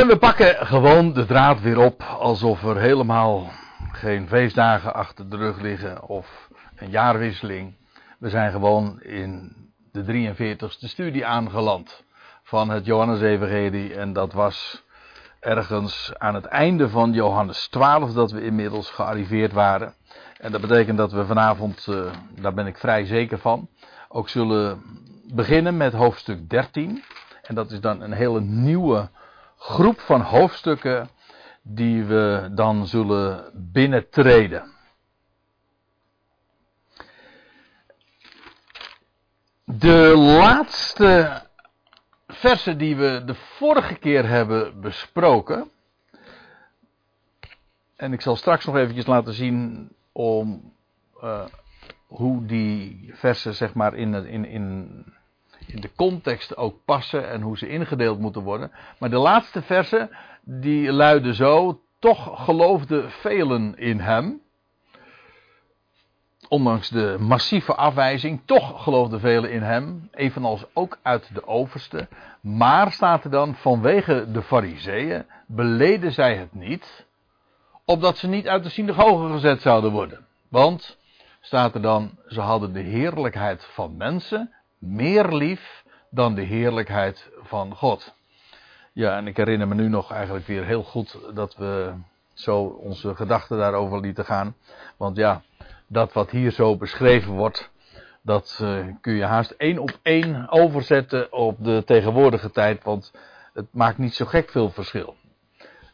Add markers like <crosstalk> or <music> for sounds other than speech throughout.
En we pakken gewoon de draad weer op alsof er helemaal geen feestdagen achter de rug liggen of een jaarwisseling. We zijn gewoon in de 43ste studie aangeland van het Johannes-evangelie en dat was ergens aan het einde van Johannes 12 dat we inmiddels gearriveerd waren. En dat betekent dat we vanavond, uh, daar ben ik vrij zeker van, ook zullen beginnen met hoofdstuk 13. En dat is dan een hele nieuwe groep van hoofdstukken die we dan zullen binnentreden. De laatste versen die we de vorige keer hebben besproken. En ik zal straks nog eventjes laten zien om uh, hoe die versen zeg maar in, in, in, in de context ook passen en hoe ze ingedeeld moeten worden. Maar de laatste versen die luiden zo, toch geloofden velen in hem. Ondanks de massieve afwijzing, toch geloofden velen in hem, evenals ook uit de overste. Maar staat er dan, vanwege de fariseeën beleden zij het niet, opdat ze niet uit de synagoge gezet zouden worden. Want, staat er dan, ze hadden de heerlijkheid van mensen meer lief dan de heerlijkheid van God. Ja, en ik herinner me nu nog eigenlijk weer heel goed dat we zo onze gedachten daarover lieten gaan. Want ja, dat wat hier zo beschreven wordt, dat uh, kun je haast één op één overzetten op de tegenwoordige tijd. Want het maakt niet zo gek veel verschil.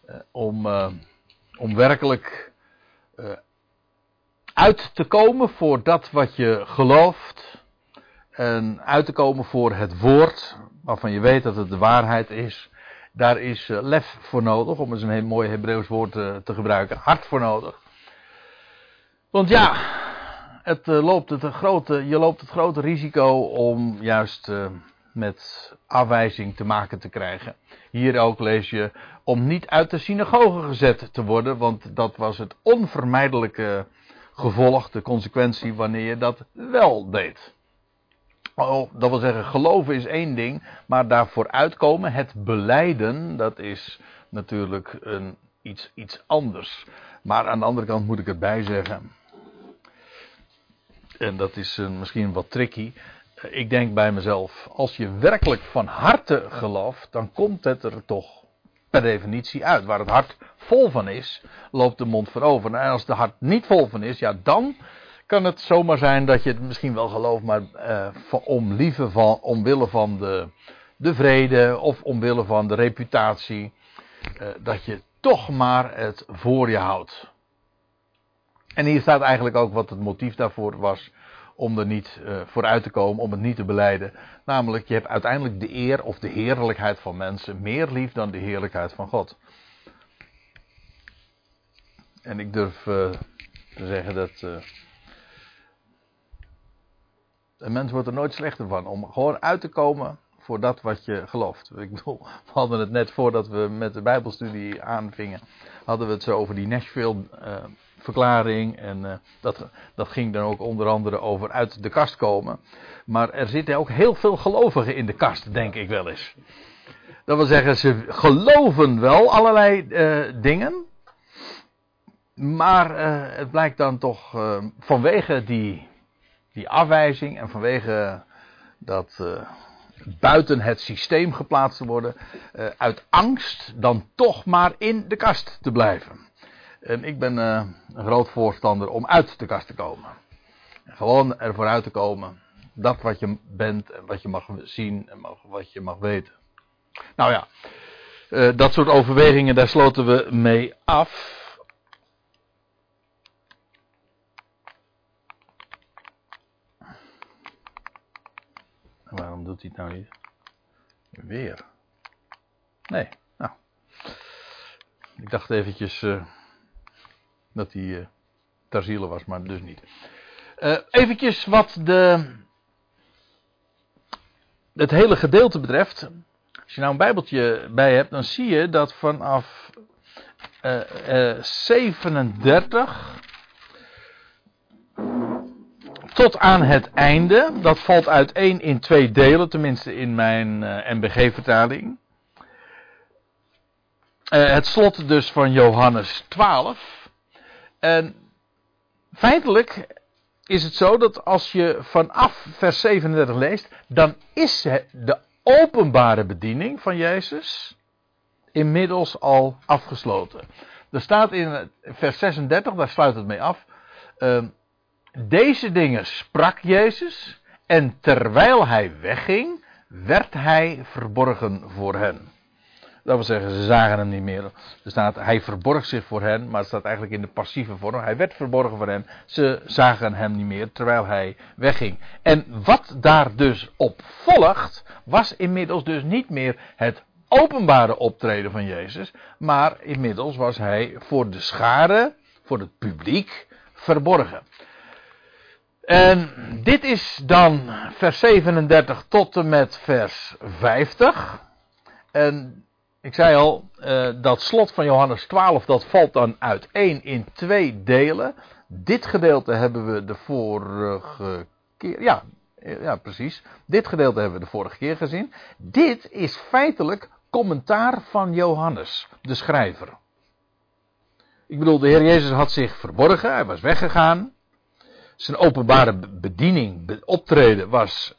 Uh, om, uh, om werkelijk uit te komen voor dat wat je gelooft. En uit te komen voor het woord waarvan je weet dat het de waarheid is. Daar is uh, lef voor nodig, om eens een heel mooi Hebreeuws woord uh, te gebruiken. Hart voor nodig. Want ja, het, uh, loopt het grote, je loopt het grote risico om juist met afwijzing te maken te krijgen. Hier ook lees je om niet uit de synagoge gezet te worden, want dat was het onvermijdelijke gevolg, de consequentie wanneer je dat wel deed. Oh, dat wil zeggen, geloven is één ding, maar daarvoor uitkomen, het beleiden, dat is natuurlijk een, iets, iets anders. Maar aan de andere kant moet ik erbij zeggen, en dat is uh, misschien wat tricky, uh, ik denk bij mezelf, als je werkelijk van harte gelooft, dan komt het er toch per definitie uit. Waar het hart vol van is, loopt de mond voorover. En als de hart niet vol van is, ja, dan kan het zomaar zijn dat je het misschien wel gelooft, maar uh, om lieve van, omwille van de, de vrede of omwille van de reputatie, uh, dat je toch maar het voor je houdt. En hier staat eigenlijk ook wat het motief daarvoor was om er niet uh, vooruit te komen, om het niet te beleiden. Namelijk, je hebt uiteindelijk de eer of de heerlijkheid van mensen meer lief dan de heerlijkheid van God. En ik durf te zeggen dat een mens wordt er nooit slechter van om gewoon uit te komen voor dat wat je gelooft. Ik bedoel, we hadden het net voordat we met de Bijbelstudie aanvingen, hadden we het zo over die Nashville uh, verklaring. En uh, dat, dat ging dan ook onder andere over uit de kast komen. Maar er zitten ook heel veel gelovigen in de kast, denk ik wel eens. Dat wil zeggen, ze geloven wel allerlei uh, dingen. Maar het blijkt dan toch vanwege die die afwijzing en vanwege dat uh, buiten het systeem geplaatst te worden, uh, uit angst dan toch maar in de kast te blijven. En ik ben uh, een groot voorstander om uit de kast te komen. Gewoon ervoor uit te komen. Dat wat je bent en wat je mag zien en wat je mag weten. Nou ja, dat soort overwegingen, daar sloten we mee af. Waarom doet hij het nou hier? Weer. Nee, nou. Ik dacht eventjes uh, dat hij uh, ter ziele was, maar dus niet. Uh, eventjes wat de, het hele gedeelte betreft. Als je nou een bijbeltje bij hebt, dan zie je dat vanaf 37 tot aan het einde. Dat valt uiteen in twee delen, tenminste in mijn eh, MBG-vertaling. Uh, het slot dus van Johannes 12. En feitelijk is het zo dat als je vanaf vers 37 leest, dan is de openbare bediening van Jezus inmiddels al afgesloten. Er staat in vers 36, daar sluit het mee af. Uh, deze dingen sprak Jezus en terwijl hij wegging, werd hij verborgen voor hen. Dat wil zeggen, ze zagen hem niet meer. Er staat, hij verborg zich voor hen, maar het staat eigenlijk in de passieve vorm. Hij werd verborgen voor hen. Ze zagen hem niet meer terwijl hij wegging. En wat daar dus op volgt, was inmiddels dus niet meer het openbare optreden van Jezus, maar inmiddels was hij voor de schare, voor het publiek, verborgen. En dit is dan vers 37 tot en met vers 50. En ik zei al, uh, dat slot van Johannes 12, dat valt dan uiteen in twee delen. Dit gedeelte hebben we de vorige keer, ja, ja precies. Dit gedeelte hebben we de vorige keer gezien. Dit is feitelijk commentaar van Johannes, de schrijver. Ik bedoel, de Heer Jezus had zich verborgen, hij was weggegaan. Zijn openbare bediening, optreden was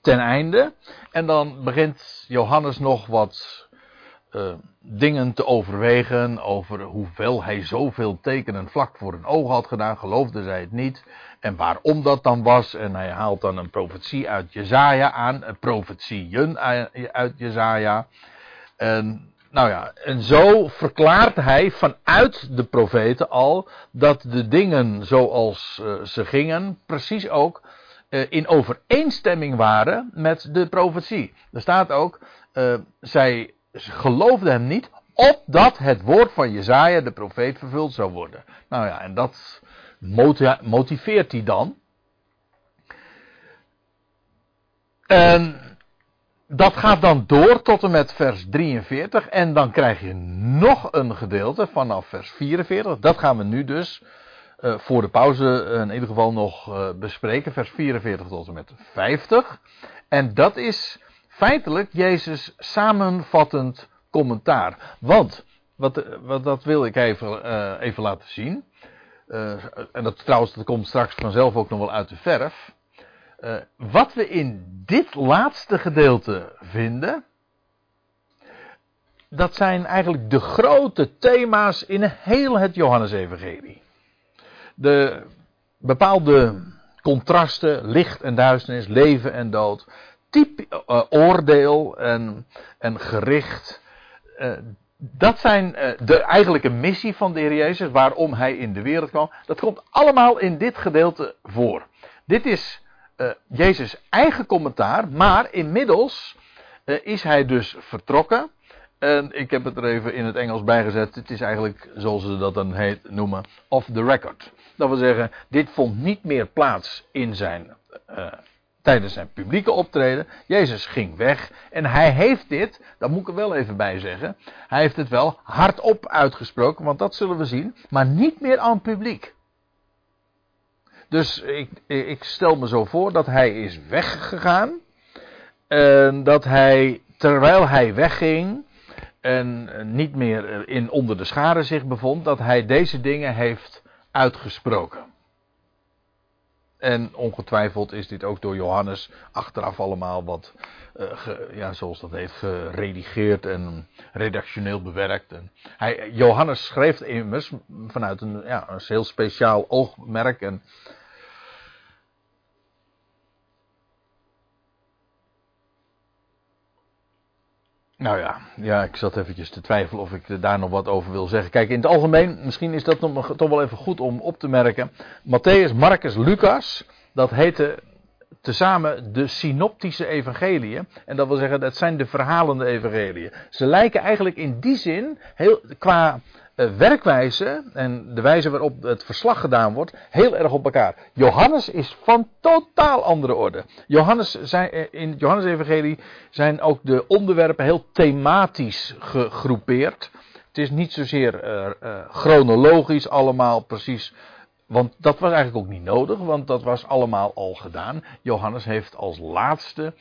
ten einde. En dan begint Johannes nog wat uh, dingen te overwegen over hoeveel hij zoveel tekenen vlak voor hun ogen had gedaan, geloofde zij het niet. En waarom dat dan was. En hij haalt dan een profetie uit Jezaja aan, een profetieën uit Jezaja. En, nou ja, en zo verklaart hij vanuit de profeten al dat de dingen zoals uh, ze gingen precies ook uh, in overeenstemming waren met de profetie. Er staat ook, uh, zij geloofden hem niet, opdat het woord van Jezaja, de profeet, vervuld zou worden. Nou ja, en dat motiveert hij dan. En dat gaat dan door tot en met vers 43. En dan krijg je nog een gedeelte vanaf vers 44. Dat gaan we nu dus uh, voor de pauze in ieder geval nog uh, bespreken. Vers 44 tot en met 50. En dat is feitelijk Jezus samenvattend commentaar. Want, wat, wat dat wil ik even, even laten zien. En dat trouwens, dat komt straks vanzelf ook nog wel uit de verf. Uh, wat we in dit laatste gedeelte vinden. Dat zijn eigenlijk de grote thema's in heel het Johannesevangelie. De bepaalde contrasten, licht en duisternis, leven en dood typ, uh, oordeel en, en gericht. Uh, dat zijn de eigenlijke missie van de Heer Jezus, waarom hij in de wereld kwam. Dat komt allemaal in dit gedeelte voor. Dit is Jezus' eigen commentaar, maar inmiddels is hij dus vertrokken. En ik heb het er even in het Engels bijgezet. Het is eigenlijk, zoals ze dat dan heet, noemen, off the record. Dat wil zeggen, dit vond niet meer plaats in zijn tijdens zijn publieke optreden. Jezus ging weg en hij heeft dit, dat moet ik er wel even bij zeggen, hij heeft het wel hardop uitgesproken, want dat zullen we zien, maar niet meer aan het publiek. Dus ik, ik stel me zo voor dat hij is weggegaan en dat hij, terwijl hij wegging en niet meer in onder de scharen zich bevond, dat hij deze dingen heeft uitgesproken. En ongetwijfeld is dit ook door Johannes achteraf allemaal wat, uh, ja, zoals dat heet, geredigeerd en redactioneel bewerkt. Hij, Johannes schreef immers vanuit een, ja, een heel speciaal oogmerk en Nou ja, ja, ik zat eventjes te twijfelen of ik daar nog wat over wil zeggen. Kijk, in het algemeen, misschien is dat toch wel even goed om op te merken. Matthäus, Marcus, Lucas, dat heette tezamen de synoptische evangeliën. En dat wil zeggen, dat zijn de verhalende evangeliën. Ze lijken eigenlijk in die zin, heel, qua werkwijze en de wijze waarop het verslag gedaan wordt, heel erg op elkaar. Johannes is van totaal andere orde. Johannes zijn, eh, in het Johannes-evangelie zijn ook de onderwerpen heel thematisch gegroepeerd. Het is niet zozeer uh, chronologisch allemaal precies want dat was eigenlijk ook niet nodig, want dat was allemaal al gedaan. Johannes heeft als laatste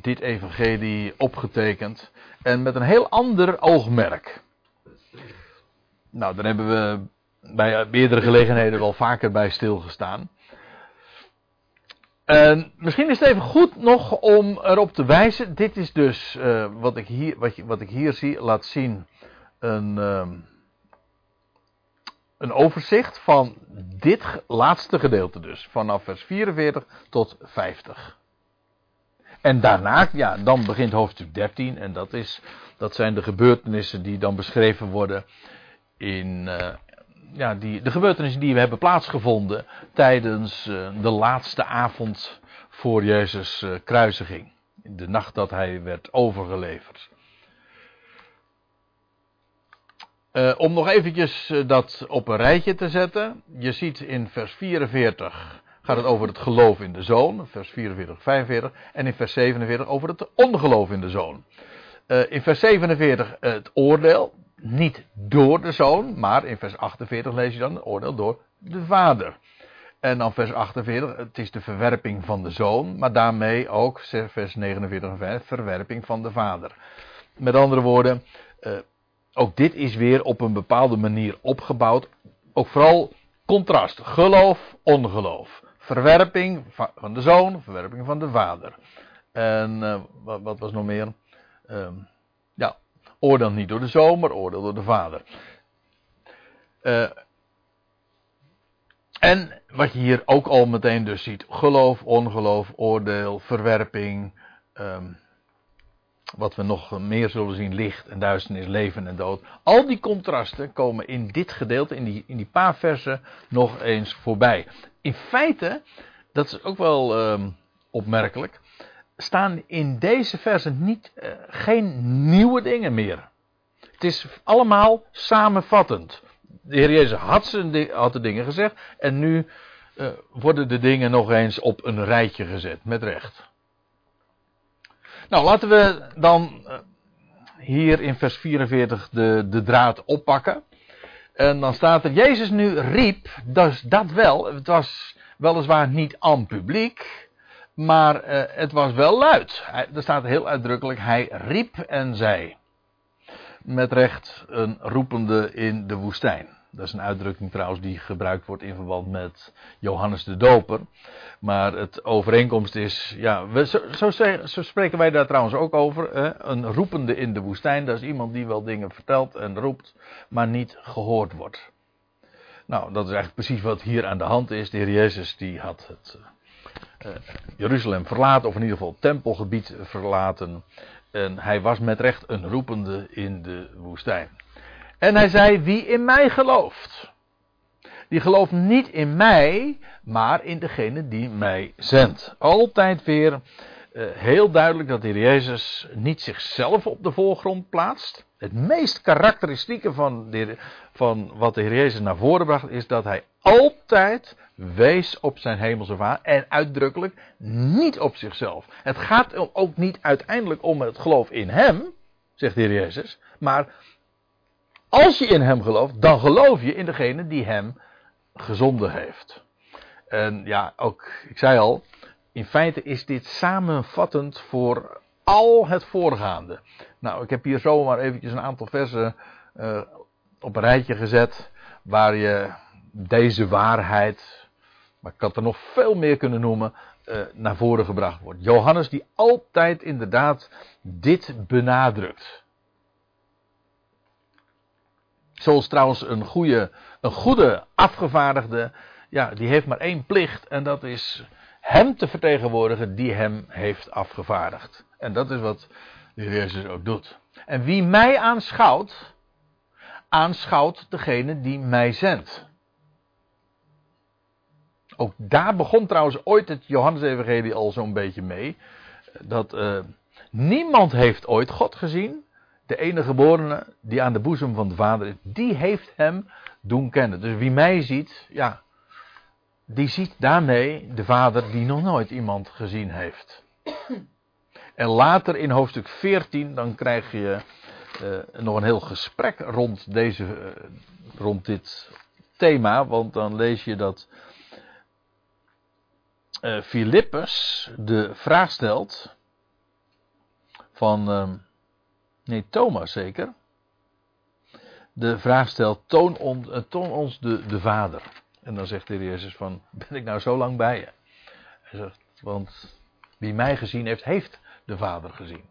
dit evangelie opgetekend. En met een heel ander oogmerk. Nou, daar hebben we bij meerdere gelegenheden wel vaker bij stilgestaan. En misschien is het even goed nog om erop te wijzen. Dit is dus uh, wat, ik hier, wat, wat ik hier zie, laat zien. Een, uh, een overzicht van dit laatste gedeelte dus. Vanaf vers 44 tot 50. En daarna, ja, dan begint hoofdstuk 13. En dat, is, dat zijn de gebeurtenissen die dan beschreven worden in, uh, ja, die, de gebeurtenissen die we hebben plaatsgevonden tijdens uh, de laatste avond voor Jezus' uh, kruisiging. De nacht dat hij werd overgeleverd. Om nog eventjes dat op een rijtje te zetten. Je ziet in vers 44 gaat het over het geloof in de zoon. Vers 44, 45. En in vers 47 over het ongeloof in de zoon. in vers 47 het oordeel niet door de zoon, maar in vers 48 lees je dan oordeel door de vader. En dan vers 48, het is de verwerping van de zoon, maar daarmee ook, vers 49 en 5, verwerping van de vader. Met andere woorden, eh, ook dit is weer op een bepaalde manier opgebouwd. Ook vooral contrast, geloof, ongeloof. Verwerping van de zoon, verwerping van de vader. En uh, wat, was nog meer? Ja, Oordeel niet door de zoon, maar oordeel door de vader. Uh, en wat je hier ook al meteen dus ziet: geloof, ongeloof, oordeel, verwerping. Um, wat we nog meer zullen zien: licht en duisternis, leven en dood. Al die contrasten komen in dit gedeelte, in die, in die paar versen, nog eens voorbij. In feite, dat is ook wel um, opmerkelijk staan in deze versen niet, uh, geen nieuwe dingen meer. Het is allemaal samenvattend. De Heer Jezus had, zijn, had de dingen gezegd en nu uh, worden de dingen nog eens op een rijtje gezet, met recht. Nou, laten we dan uh, hier in vers 44 de, de draad oppakken. En dan staat er, Jezus nu riep, dus dat wel, het was weliswaar niet aan publiek, maar uh, het was wel luid. Hij, er staat heel uitdrukkelijk, hij riep en zei. Met recht een roepende in de woestijn. Dat is een uitdrukking trouwens die gebruikt wordt in verband met Johannes de Doper. Maar het overeenkomst is, ja, we, zo, zo, spreken wij daar trouwens ook over. Hè? Een roepende in de woestijn, dat is iemand die wel dingen vertelt en roept, maar niet gehoord wordt. Nou, dat is eigenlijk precies wat hier aan de hand is. De Heer Jezus die had het uh, Jeruzalem verlaten, of in ieder geval het tempelgebied verlaten. En hij was met recht een roepende in de woestijn. En hij zei: Wie in mij gelooft, die gelooft niet in mij, maar in degene die mij zendt. Altijd weer uh, heel duidelijk dat de Heer Jezus niet zichzelf op de voorgrond plaatst. Het meest karakteristieke van, de, van wat de Heer Jezus naar voren bracht is dat hij altijd wees op zijn hemelse vader en uitdrukkelijk niet op zichzelf. Het gaat ook niet uiteindelijk om het geloof in hem, zegt de Heer Jezus, maar als je in hem gelooft, dan geloof je in degene die hem gezonden heeft. En ja, ook, ik zei al, in feite is dit samenvattend voor al het voorgaande. Nou, ik heb hier zomaar eventjes een aantal versen uh, op een rijtje gezet waar je deze waarheid, maar ik had er nog veel meer kunnen noemen, uh, naar voren gebracht wordt. Johannes die altijd inderdaad dit benadrukt. Zoals trouwens een goede, een goede afgevaardigde, ja, die heeft maar één plicht en dat is hem te vertegenwoordigen die hem heeft afgevaardigd. En dat is wat de Jezus ook doet. En wie mij aanschouwt, aanschouwt degene die mij zendt. Ook daar begon trouwens ooit het Johannes-evangelie al zo'n beetje mee. Dat uh, niemand heeft ooit God gezien. De enige geborene die aan de boezem van de Vader is, die heeft hem doen kennen. Dus wie mij ziet, ja, die ziet daarmee de Vader die nog nooit iemand gezien heeft. En later in hoofdstuk 14, dan krijg je uh, nog een heel gesprek rond, deze, uh, rond dit thema. Want dan lees je dat Filippus de vraag stelt van, nee Thomas zeker. de vraag stelt: toon, on, eh, toon ons de, de Vader. En dan zegt de Jezus: van, Ben ik nou zo lang bij je? Zegt: Want wie mij gezien heeft, heeft de Vader gezien.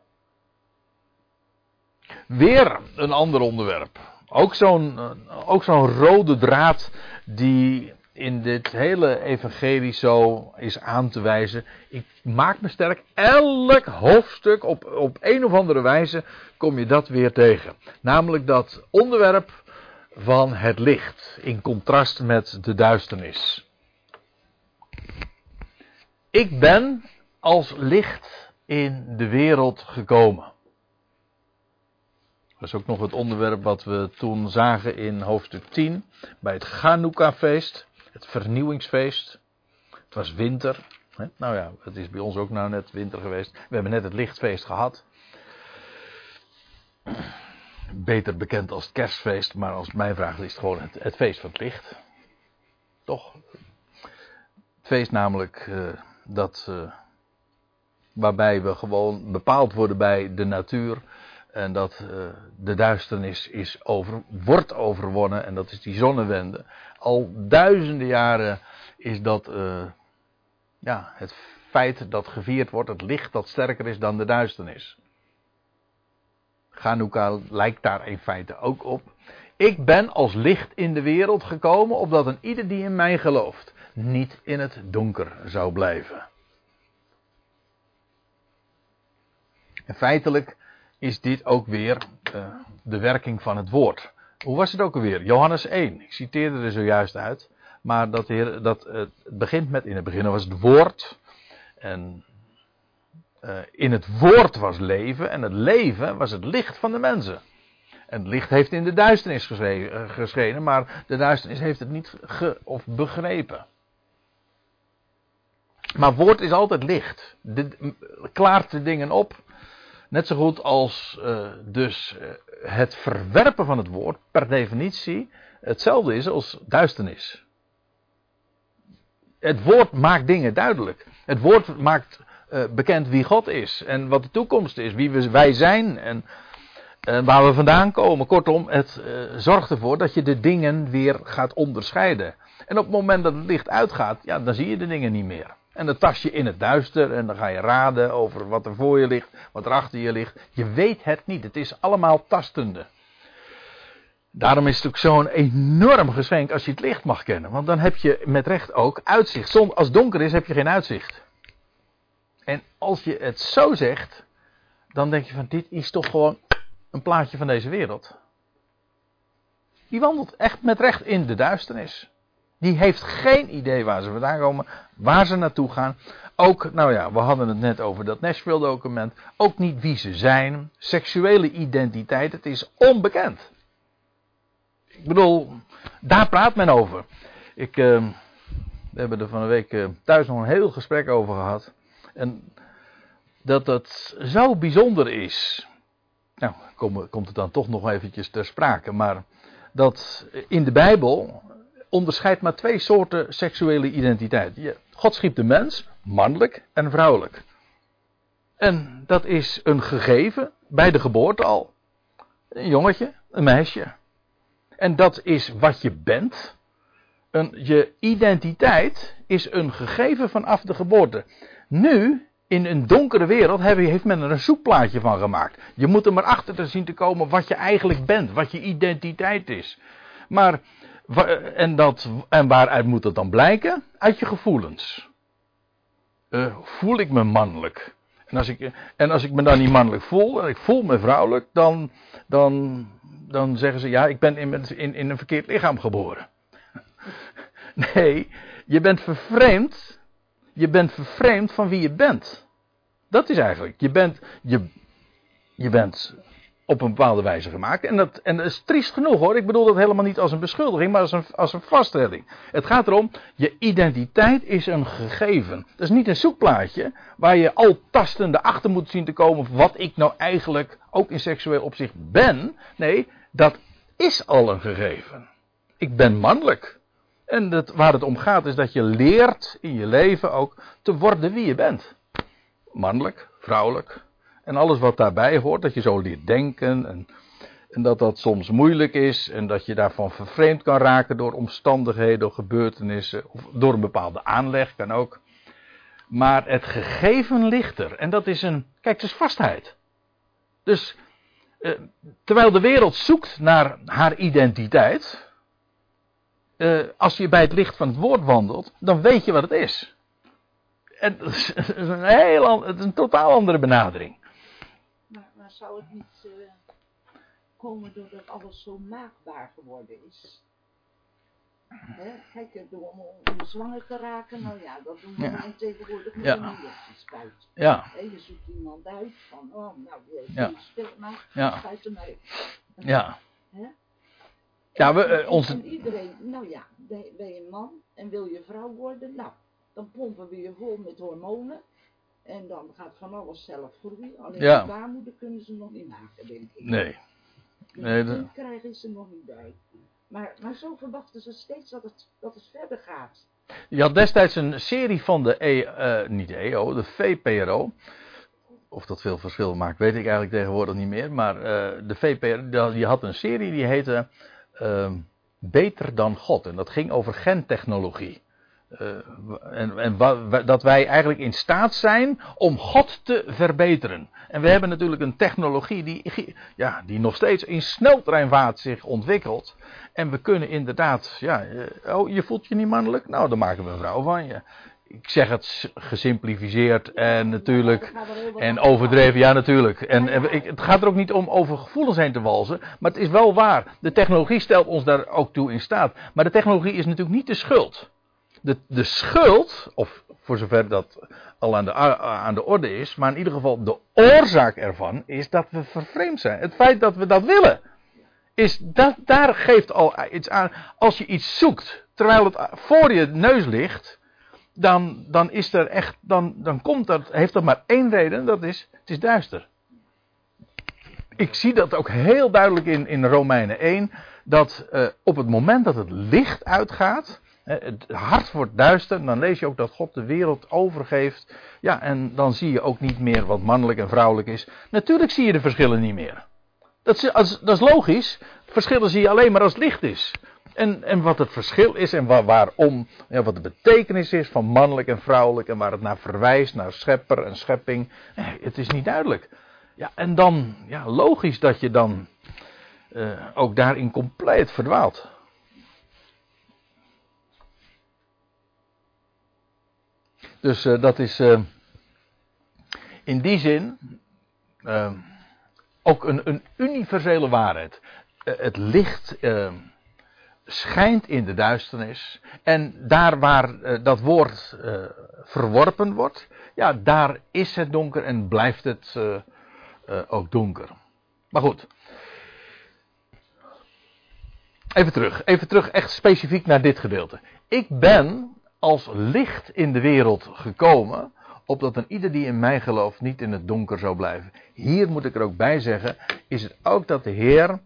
Weer een ander onderwerp. Ook zo'n eh, ook zo'n rode draad die in dit hele evangelie zo is aan te wijzen. Ik maak me sterk. Elk hoofdstuk op, op een of andere wijze kom je dat weer tegen. Namelijk dat onderwerp van het licht in contrast met de duisternis. Ik ben als licht in de wereld gekomen. Dat is ook nog het onderwerp wat we toen zagen in hoofdstuk 10 bij het Chanukka-feest, het vernieuwingsfeest. Het was winter. Hè? Nou ja, het is bij ons ook nou net winter geweest. We hebben net het lichtfeest gehad. Beter bekend als het kerstfeest, maar als mijn vraag is het gewoon het, feest van het licht. Toch? Het feest namelijk uh, dat. Uh, waarbij we gewoon bepaald worden bij de natuur en dat uh, de duisternis is wordt overwonnen. En dat is die zonnewende. Al duizenden jaren is dat uh, ja, het feit dat gevierd wordt. Het licht dat sterker is dan de duisternis. Hanukkah lijkt daar in feite ook op. Ik ben als licht in de wereld gekomen, opdat een ieder die in mij gelooft, niet in het donker zou blijven. En feitelijk is dit ook weer uh, de werking van het woord. Hoe was het ook alweer? Johannes 1. Ik citeerde er zojuist uit. Maar dat, heer, dat uh, het begint met, in het begin was het woord. En uh, in het woord was leven. En het leven was het licht van de mensen. En het licht heeft in de duisternis geschenen. Maar de duisternis heeft het niet of begrepen. Maar woord is altijd licht. Dit klaart de dingen op. Net zo goed als uh, dus uh, het verwerpen van het woord per definitie hetzelfde is als duisternis. Het woord maakt dingen duidelijk. Het woord maakt uh, bekend wie God is en wat de toekomst is, wie we, wij zijn en waar we vandaan komen. Kortom, het zorgt ervoor dat je de dingen weer gaat onderscheiden. En op het moment dat het licht uitgaat, ja, dan zie je de dingen niet meer. En dan tast je in het duister en dan ga je raden over wat er voor je ligt, wat er achter je ligt. Je weet het niet. Het is allemaal tastende. Daarom is het ook zo'n enorm geschenk als je het licht mag kennen. Want dan heb je met recht ook uitzicht. Als het donker is, heb je geen uitzicht. En als je het zo zegt, dan denk je van dit is toch gewoon een plaatje van deze wereld. Die wandelt echt met recht in de duisternis. Die heeft geen idee waar ze vandaan komen, waar ze naartoe gaan. Ook, nou ja, we hadden het net over dat Nashville-document. Ook niet wie ze zijn. Seksuele identiteit, het is onbekend. Ik bedoel, daar praat men over. Ik, uh, we hebben er van een week uh, thuis nog een heel gesprek over gehad. En dat dat zo bijzonder is. Nou, kom, komt het dan toch nog eventjes ter sprake. Maar dat in de Bijbel onderscheidt maar twee soorten seksuele identiteit. God schiep de mens, mannelijk en vrouwelijk. En dat is een gegeven bij de geboorte al. Een jongetje, een meisje. En dat is wat je bent. Je identiteit is een gegeven vanaf de geboorte. Nu, in een donkere wereld, heeft men er een zoekplaatje van gemaakt. Je moet er maar achter te zien te komen wat je eigenlijk bent, wat je identiteit is. Maar en, dat, en waaruit moet dat dan blijken? Uit je gevoelens. Uh, voel ik me mannelijk? En als, ik, en als ik me dan niet mannelijk voel, en ik voel me vrouwelijk, dan, dan, dan zeggen ze, ja, ik ben in, in, in een verkeerd lichaam geboren. <laughs> Nee, je bent vervreemd. Je bent vervreemd van wie je bent. Dat is eigenlijk. Je bent, je, je bent op een bepaalde wijze gemaakt. En dat, en is triest genoeg hoor. Ik bedoel dat helemaal niet als een beschuldiging, maar als een, als een vaststelling. Het gaat erom, je identiteit is een gegeven. Dat is niet een zoekplaatje waar je al tastende achter moet zien te komen wat ik nou eigenlijk ook in seksueel opzicht ben. Nee, dat is al een gegeven. Ik ben mannelijk. En dat, waar het om gaat is dat je leert in je leven ook te worden wie je bent. Mannelijk, vrouwelijk, en alles wat daarbij hoort, dat je zo leert denken. En, En dat dat soms moeilijk is en dat je daarvan vervreemd kan raken door omstandigheden, door gebeurtenissen, of door een bepaalde aanleg, kan ook. Maar het gegeven ligt er. En dat is een, kijk, het is vastheid. Dus, eh, terwijl de wereld zoekt naar haar identiteit, eh, als je bij het licht van het woord wandelt, dan weet je wat het is. En <laughs> een, heel, het is een totaal andere benadering. Maar, maar zou het niet uh, komen doordat alles zo maakbaar geworden is? He, kijk, door om, om zwanger te raken, nou ja, dat doen we ja. tegenwoordig met ja. een injectiespuit. Ja. He, je zoekt iemand uit van, oh, nou, die heeft ja. sperma, ja. spuit hem uit. Ja. He? Ja, we, en, uh, onze... en iedereen, nou ja, ben, ben je man en wil je vrouw worden, nou, dan pompen we je vol met hormonen. En dan gaat van alles zelf groeien. Alleen Ja. de baarmoeder kunnen ze nog niet maken, denk ik. Nee. Nee, dat- kind krijgen er nog niet bij. Maar, maar zo verwachten ze steeds dat het, dat het verder gaat. Je had destijds een serie van de, e, eh, niet de EO, de VPRO. Of dat veel verschil maakt, weet ik eigenlijk tegenwoordig niet meer. Maar eh, de VPRO, die had een serie die heette ehm, Beter dan God. En dat ging over gentechnologie. Eh, en en wa- dat wij eigenlijk in staat zijn om God te verbeteren. En we hebben natuurlijk een technologie die, ja, die nog steeds in sneltreinvaart zich ontwikkelt. En we kunnen inderdaad, ja, eh, oh, je voelt je niet mannelijk? Nou, dan maken we een vrouw van je. Ik zeg het gesimplificeerd en natuurlijk. En overdreven, ja natuurlijk. En, en ik, het gaat er ook niet om over gevoelens heen te walsen. Maar het is wel waar. De technologie stelt ons daar ook toe in staat. Maar de technologie is natuurlijk niet de schuld. De, de schuld, of voor zover dat al aan de, aan de orde is. Maar in ieder geval de oorzaak ervan is dat we vervreemd zijn. Het feit dat we dat willen. Is dat, daar geeft al iets aan. Als je iets zoekt, terwijl het voor je neus ligt dan, dan is er echt, dan, dan komt dat, heeft dat maar één reden, dat is, het is duister. Ik zie dat ook heel duidelijk in, in Romeinen 1, dat eh, op het moment dat het licht uitgaat, het hart wordt duister, dan lees je ook dat God de wereld overgeeft. Ja, en dan zie je ook niet meer wat mannelijk en vrouwelijk is. Natuurlijk zie je de verschillen niet meer. Dat is, als- dat is logisch. Verschillen zie je alleen maar als het licht is. En, en wat het verschil is en waar, waarom, ja, wat de betekenis is van mannelijk en vrouwelijk en waar het naar verwijst, naar schepper en schepping, het is niet duidelijk. Ja, en dan, ja, logisch dat je dan eh, ook daarin compleet verdwaalt. Dus eh, dat is eh, in die zin eh, ook een, een universele waarheid. Het licht schijnt in de duisternis. En daar waar dat woord verworpen wordt, ja, daar is het donker en blijft het ook donker. Maar goed. Even terug, even terug, echt specifiek naar dit gedeelte. Ik ben als licht in de wereld gekomen, opdat een ieder die in mij gelooft niet in het donker zou blijven. Hier moet ik er ook bij zeggen, is het ook dat de Heer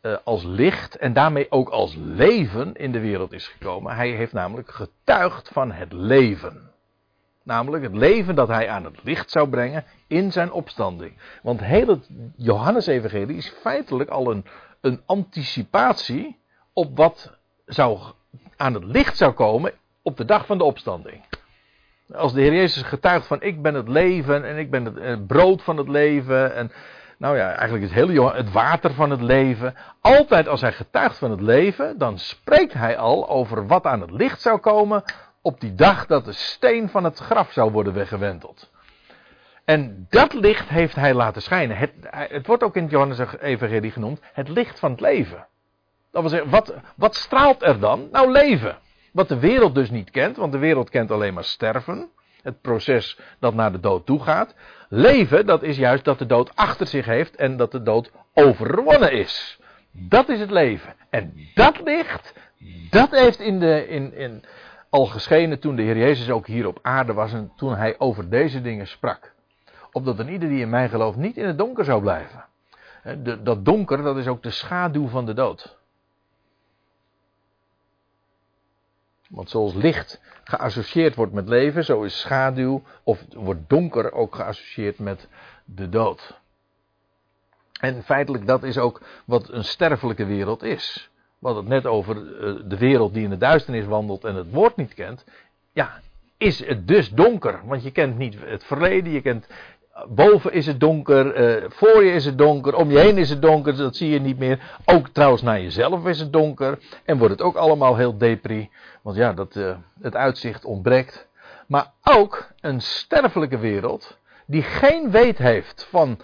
eh, als licht en daarmee ook als leven in de wereld is gekomen. Hij heeft namelijk getuigd van het leven. Namelijk het leven dat hij aan het licht zou brengen in zijn opstanding. Want heel het Johannesevangelie is feitelijk al een, een anticipatie op wat zou, aan het licht zou komen op de dag van de opstanding. Als de Heer Jezus getuigt van ik ben het leven en ik ben het eh, brood van het leven en nou ja, eigenlijk het hele het water van het leven. Altijd als hij getuigt van het leven, dan spreekt hij al over wat aan het licht zou komen op die dag dat de steen van het graf zou worden weggewenteld. En dat licht heeft hij laten schijnen. Het, het wordt ook in het Johannes-evangelie genoemd het licht van het leven. Dat wil zeggen, wat, wat straalt er dan? Nou, leven. Wat de wereld dus niet kent, want de wereld kent alleen maar sterven. Het proces dat naar de dood toe gaat. Leven, dat is juist dat de dood achter zich heeft en dat de dood overwonnen is. Dat is het leven. En dat licht, dat heeft in de, in, in, al geschenen toen de Heer Jezus ook hier op aarde was en toen hij over deze dingen sprak. Opdat een ieder die in mij gelooft niet in het donker zou blijven. Dat donker, dat is ook de schaduw van de dood. Want zoals licht geassocieerd wordt met leven, zo is schaduw of wordt donker ook geassocieerd met de dood. En feitelijk, dat is ook wat een sterfelijke wereld is. Hadden het net over eh, de wereld die in de duisternis wandelt en het woord niet kent. Ja, is het dus donker. Want je kent niet het verleden, je kent. Boven is het donker, uh, voor je is het donker, om je heen is het donker, dat zie je niet meer. Ook trouwens naar jezelf is het donker. En wordt het ook allemaal heel depri. Want ja, dat, uh, het uitzicht ontbreekt. Maar ook een sterfelijke wereld, die geen weet heeft van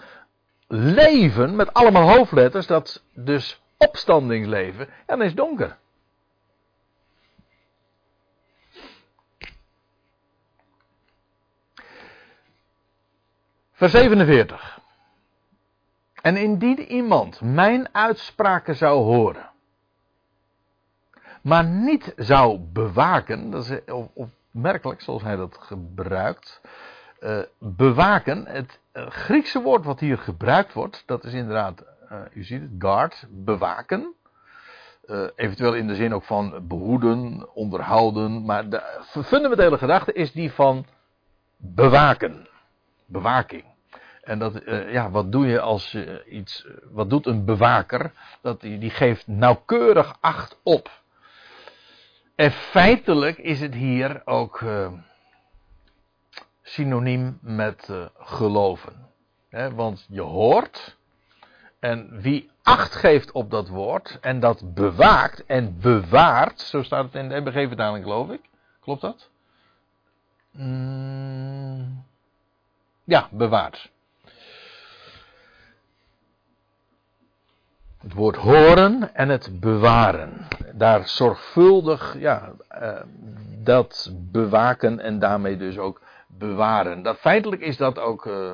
leven met allemaal hoofdletters, dat dus opstandingsleven, en dan is donker. Vers 47. En indien iemand mijn uitspraken zou horen, maar niet zou bewaken, dat is opmerkelijk zoals hij dat gebruikt, uh, bewaken, het uh, Griekse woord wat hier gebruikt wordt, dat is inderdaad, uh, u ziet het, guard, bewaken. eventueel in de zin ook van behoeden, onderhouden, maar de fundamentele gedachte is die van bewaken, bewaking. En dat, ja, wat doe je als je iets, wat doet een bewaker? Dat, die, die geeft nauwkeurig acht op. En feitelijk is het hier ook synoniem met geloven. He, want je hoort, en wie acht geeft op dat woord, en dat bewaakt en bewaart, zo staat het in de MBG-vertaling geloof ik. Klopt dat? Mm, ja, bewaart. Het woord horen en het bewaren. Daar zorgvuldig, ja, uh, dat bewaken en daarmee dus ook bewaren. Dat, feitelijk is dat ook uh,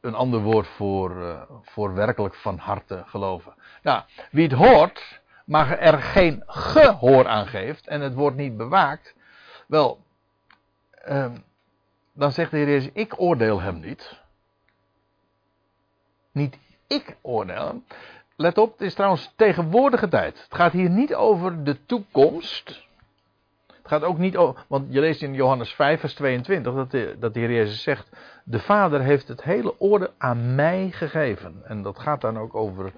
een ander woord voor, uh, voor werkelijk van harte geloven. Nou, wie het hoort, maar er geen gehoor aan geeft en het wordt niet bewaakt, wel, uh, dan zegt de Heer ik oordeel hem niet. Niet ik oordeel hem. Let op, het is trouwens tegenwoordige tijd. Het gaat hier niet over de toekomst. Het gaat ook niet over, want je leest in Johannes 5, vers 22 dat de, Heer Jezus zegt: De Vader heeft het hele orde aan mij gegeven. En dat gaat dan ook over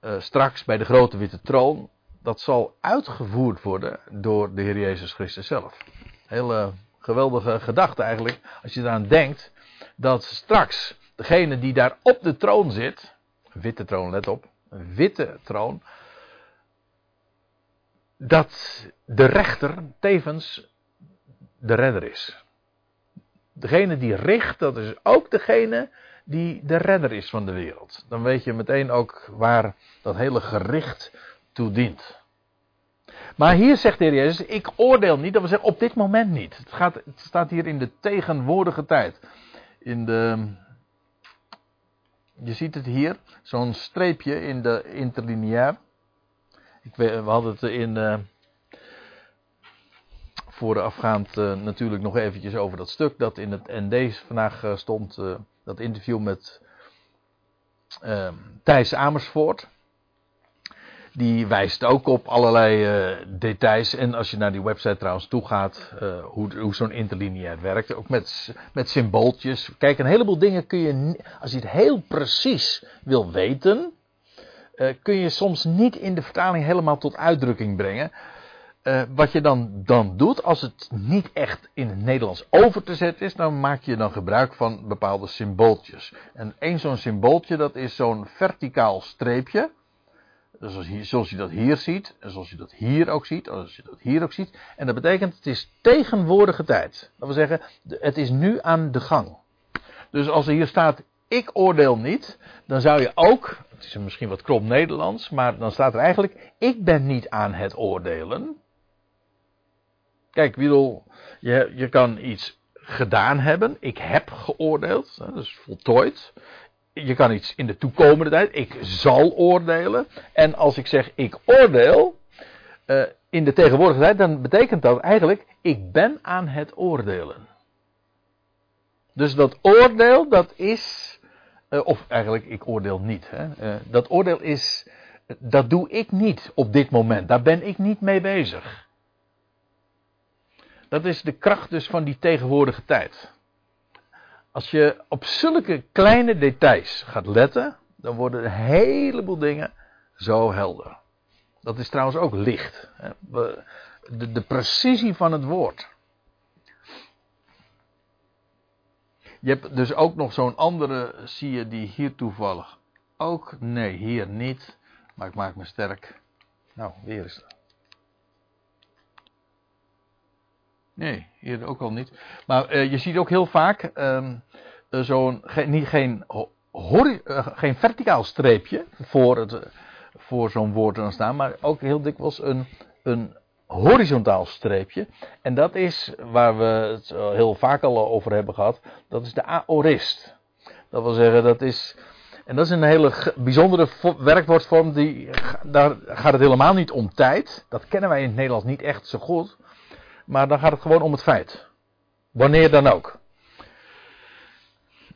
uh, straks bij de grote witte troon. Dat zal uitgevoerd worden door de Heer Jezus Christus zelf. Hele geweldige gedachte eigenlijk, als je eraan denkt dat straks degene die daar op de troon zit, witte troon, let op, een witte troon, dat de rechter tevens de redder is. Degene die richt, dat is ook degene die de redder is van de wereld. Dan weet je meteen ook waar dat hele gericht toe dient. Maar hier zegt de Heer Jezus, ik oordeel niet, dat wil zeggen op dit moment niet. Het, gaat, het staat hier in de tegenwoordige tijd. In de, je ziet het hier, zo'n streepje in de interlineair. Ik we hadden het in. Uh, voorafgaand uh, natuurlijk nog eventjes over dat stuk dat in het ND vandaag uh, stond. dat interview met Thijs Amersfoort. Die wijst ook op allerlei details. En als je naar die website trouwens toe gaat, hoe, hoe zo'n interlineair werkt. Ook met, met symbooltjes. Kijk, een heleboel dingen kun je, als je het heel precies wil weten uh, kun je soms niet in de vertaling helemaal tot uitdrukking brengen. Wat je dan, dan doet, als het niet echt in het Nederlands over te zetten is, dan maak je dan gebruik van bepaalde symbooltjes. En één zo'n symbooltje, dat is zo'n verticaal streepje. Dus zoals, hier, zoals je dat hier ziet, en zoals je dat hier ook ziet, als je dat hier ook ziet. En dat betekent, het is tegenwoordige tijd. Dat wil zeggen, het is nu aan de gang. Dus als er hier staat, ik oordeel niet, dan zou je ook, het is misschien wat krom Nederlands, maar dan staat er eigenlijk, ik ben niet aan het oordelen. Kijk, bedoel, je, je kan iets gedaan hebben, ik heb geoordeeld, dat is voltooid. Je kan iets in de toekomende tijd, ik zal oordelen. En als ik zeg ik oordeel, uh, in de tegenwoordige tijd, dan betekent dat eigenlijk, ik ben aan het oordelen. Dus dat oordeel, dat is uh, of eigenlijk, ik oordeel niet. Hè. Uh, dat oordeel is, dat doe ik niet op dit moment. Daar ben ik niet mee bezig. Dat is de kracht dus van die tegenwoordige tijd. Als je op zulke kleine details gaat letten, dan worden een heleboel dingen zo helder. Dat is trouwens ook licht. De, de precisie van het woord. Je hebt dus ook nog zo'n andere, zie je die hier toevallig ook. Nee, hier niet. Maar ik maak me sterk. Nou, weer is het. Nee, hier ook al niet. Maar eh, je ziet ook heel vaak ehm, eh, zo'n, geen, geen, eh, geen verticaal streepje voor, het, voor zo'n woord dan staan, maar ook heel dikwijls een, een horizontaal streepje. En dat is waar we het heel vaak al over hebben gehad, dat is de aorist. Dat wil zeggen, dat is. En dat is een hele bijzondere vo- werkwoordvorm. Die, daar gaat het helemaal niet om tijd. Dat kennen wij in het Nederlands niet echt zo goed. Maar dan gaat het gewoon om het feit. Wanneer dan ook.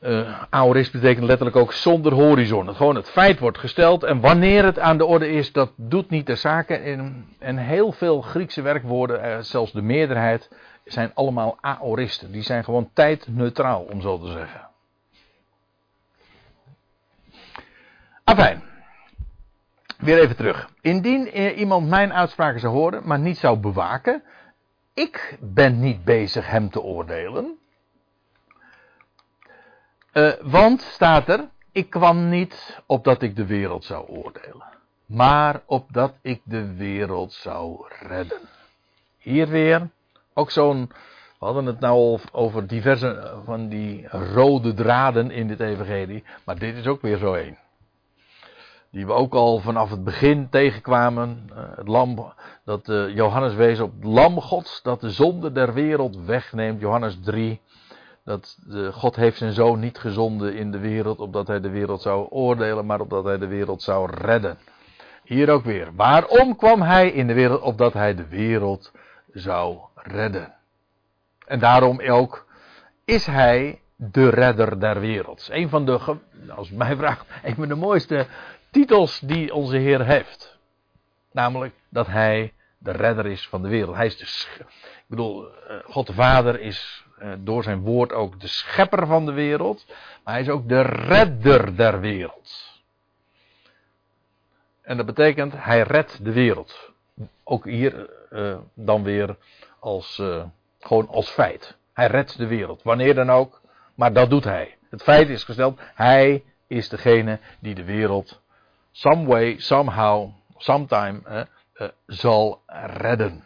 Eh aorist betekent letterlijk ook zonder horizon. Gewoon het feit wordt gesteld. En wanneer het aan de orde is, dat doet niet de zaken. En, en heel veel Griekse werkwoorden, eh, zelfs de meerderheid, zijn allemaal aoristen. Die zijn gewoon tijdneutraal, om zo te zeggen. Afijn. Weer even terug. Indien eh, iemand mijn uitspraken zou horen, maar niet zou bewaken. Ik ben niet bezig hem te oordelen. Eh, want, staat er, ik kwam niet opdat ik de wereld zou oordelen. Maar opdat ik de wereld zou redden. Hier weer, ook zo'n, we hadden het nou over diverse eh, van die rode draden in dit evangelie. Maar dit is ook weer zo één. Die we ook al vanaf het begin tegenkwamen. eh, het lam, dat eh, Johannes wees op het lam gods dat de zonde der wereld wegneemt. Johannes 3. Dat de, God heeft zijn zoon niet gezonden in de wereld opdat hij de wereld zou oordelen, maar opdat hij de wereld zou redden. Hier ook weer. Waarom kwam hij in de wereld opdat hij de wereld zou redden? En daarom ook is hij de redder der wereld. Een van de, als mij vraagt, een van de mooiste titels die onze Heer heeft. Namelijk dat hij de redder is van de wereld. Hij is de, ik bedoel, eh, God de Vader is eh, door zijn woord ook de schepper van de wereld. Maar hij is ook de redder der wereld. En dat betekent, hij redt de wereld. Ook hier eh, dan weer als, gewoon als feit. Hij redt de wereld. Wanneer dan ook. Maar dat doet hij. Het feit is gesteld, hij is degene die de wereld some way, somehow, sometime eh, zal redden.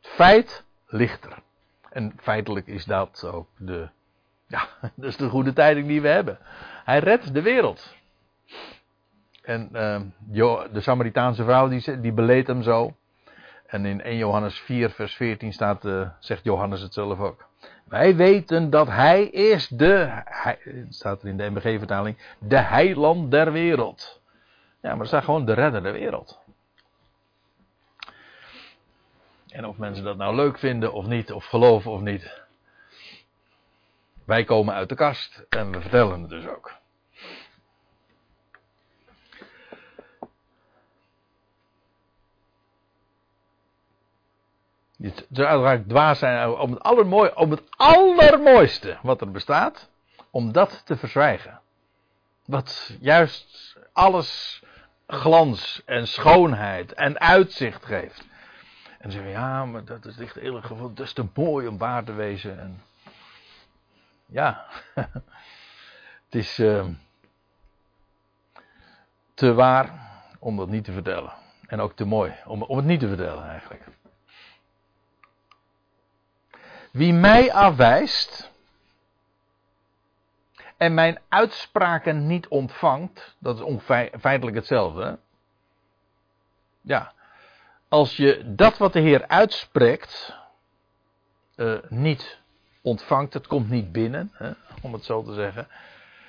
Het feit ligt er. En feitelijk is dat ook de, ja, dat is <laughs> de goede tijding die we hebben. Hij redt de wereld. En eh, Jo- de Samaritaanse vrouw die, die beleed hem zo. En in 1 Johannes 4 vers 14 staat, eh, zegt Johannes het zelf ook. Wij weten dat hij is de, hij, staat er in de MBG vertaling, de heiland der wereld. Ja, maar er staat gewoon de redder der wereld. En of mensen dat nou leuk vinden of niet, of geloven of niet. Wij komen uit de kast en we vertellen het dus ook. Het zou uiteraard dwaas zijn om het, om het allermooiste wat er bestaat, om dat te verzwijgen. Wat juist alles glans en schoonheid en uitzicht geeft. En zeggen ja, maar dat is echt erg gevoel, dat is te mooi om waar te wezen. En ja, <laughs> het is eh, te waar om dat niet te vertellen. En ook te mooi om, om het niet te vertellen eigenlijk. Wie mij afwijst en mijn uitspraken niet ontvangt, dat is feitelijk hetzelfde. Ja, als je dat wat de Heer uitspreekt eh, niet ontvangt, het komt niet binnen, hè, om het zo te zeggen,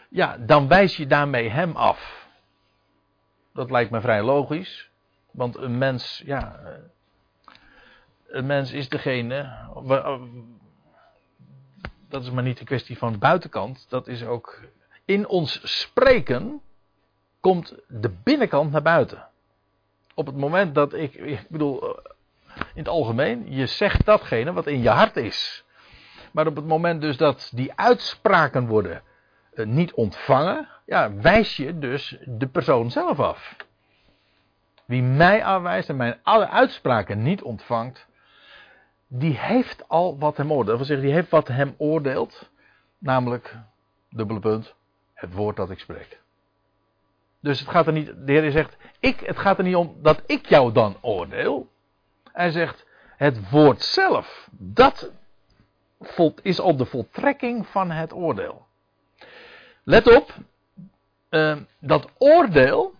ja, dan wijs je daarmee Hem af. Dat lijkt me vrij logisch, want een mens, ja, eh, een mens is degene. Dat is maar niet een kwestie van buitenkant. Dat is ook. In ons spreken komt de binnenkant naar buiten. Op het moment dat ik. Ik bedoel. eh, In het algemeen. Je zegt datgene wat in je hart is. Maar op het moment dus dat die uitspraken worden eh, niet ontvangen. ja, wijs je dus de persoon zelf af. Wie mij afwijst en mijn alle uitspraken niet ontvangt, die heeft al wat hem oordeelt. Dat wil zeggen, die heeft wat hem oordeelt, namelijk, dubbele punt, het woord dat ik spreek. Dus het gaat er niet, de Heer zegt, ik, het gaat er niet om dat ik jou dan oordeel. Hij zegt, het woord zelf, dat is op de voltrekking van het oordeel. Let op, uh, dat oordeel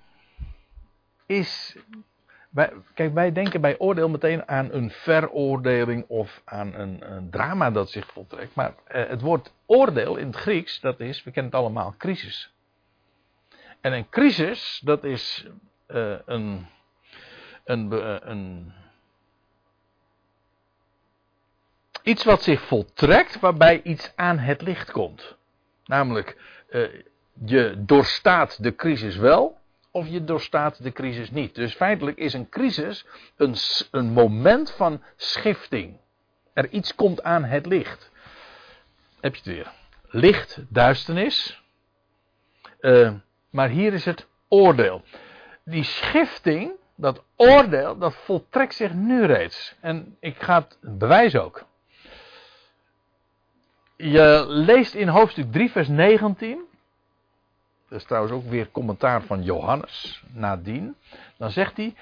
is. Kijk, wij denken bij oordeel meteen aan een veroordeling of aan een, een drama dat zich voltrekt. Maar uh, het woord oordeel in het Grieks, dat is, we kennen het allemaal, crisis. En een crisis, dat is uh, een, een, een, iets wat zich voltrekt waarbij iets aan het licht komt. Namelijk, uh, je doorstaat de crisis wel, of je doorstaat de crisis niet. Dus feitelijk is een crisis een, een moment van schifting. Er iets komt aan het licht. Heb je het weer. Licht, duisternis. Uh, maar hier is het oordeel. Die schifting, dat oordeel, dat voltrekt zich nu reeds. En ik ga het bewijzen ook. Je leest in hoofdstuk 3, vers 19. Dat is trouwens ook weer commentaar van Johannes nadien. Dan zegt hij: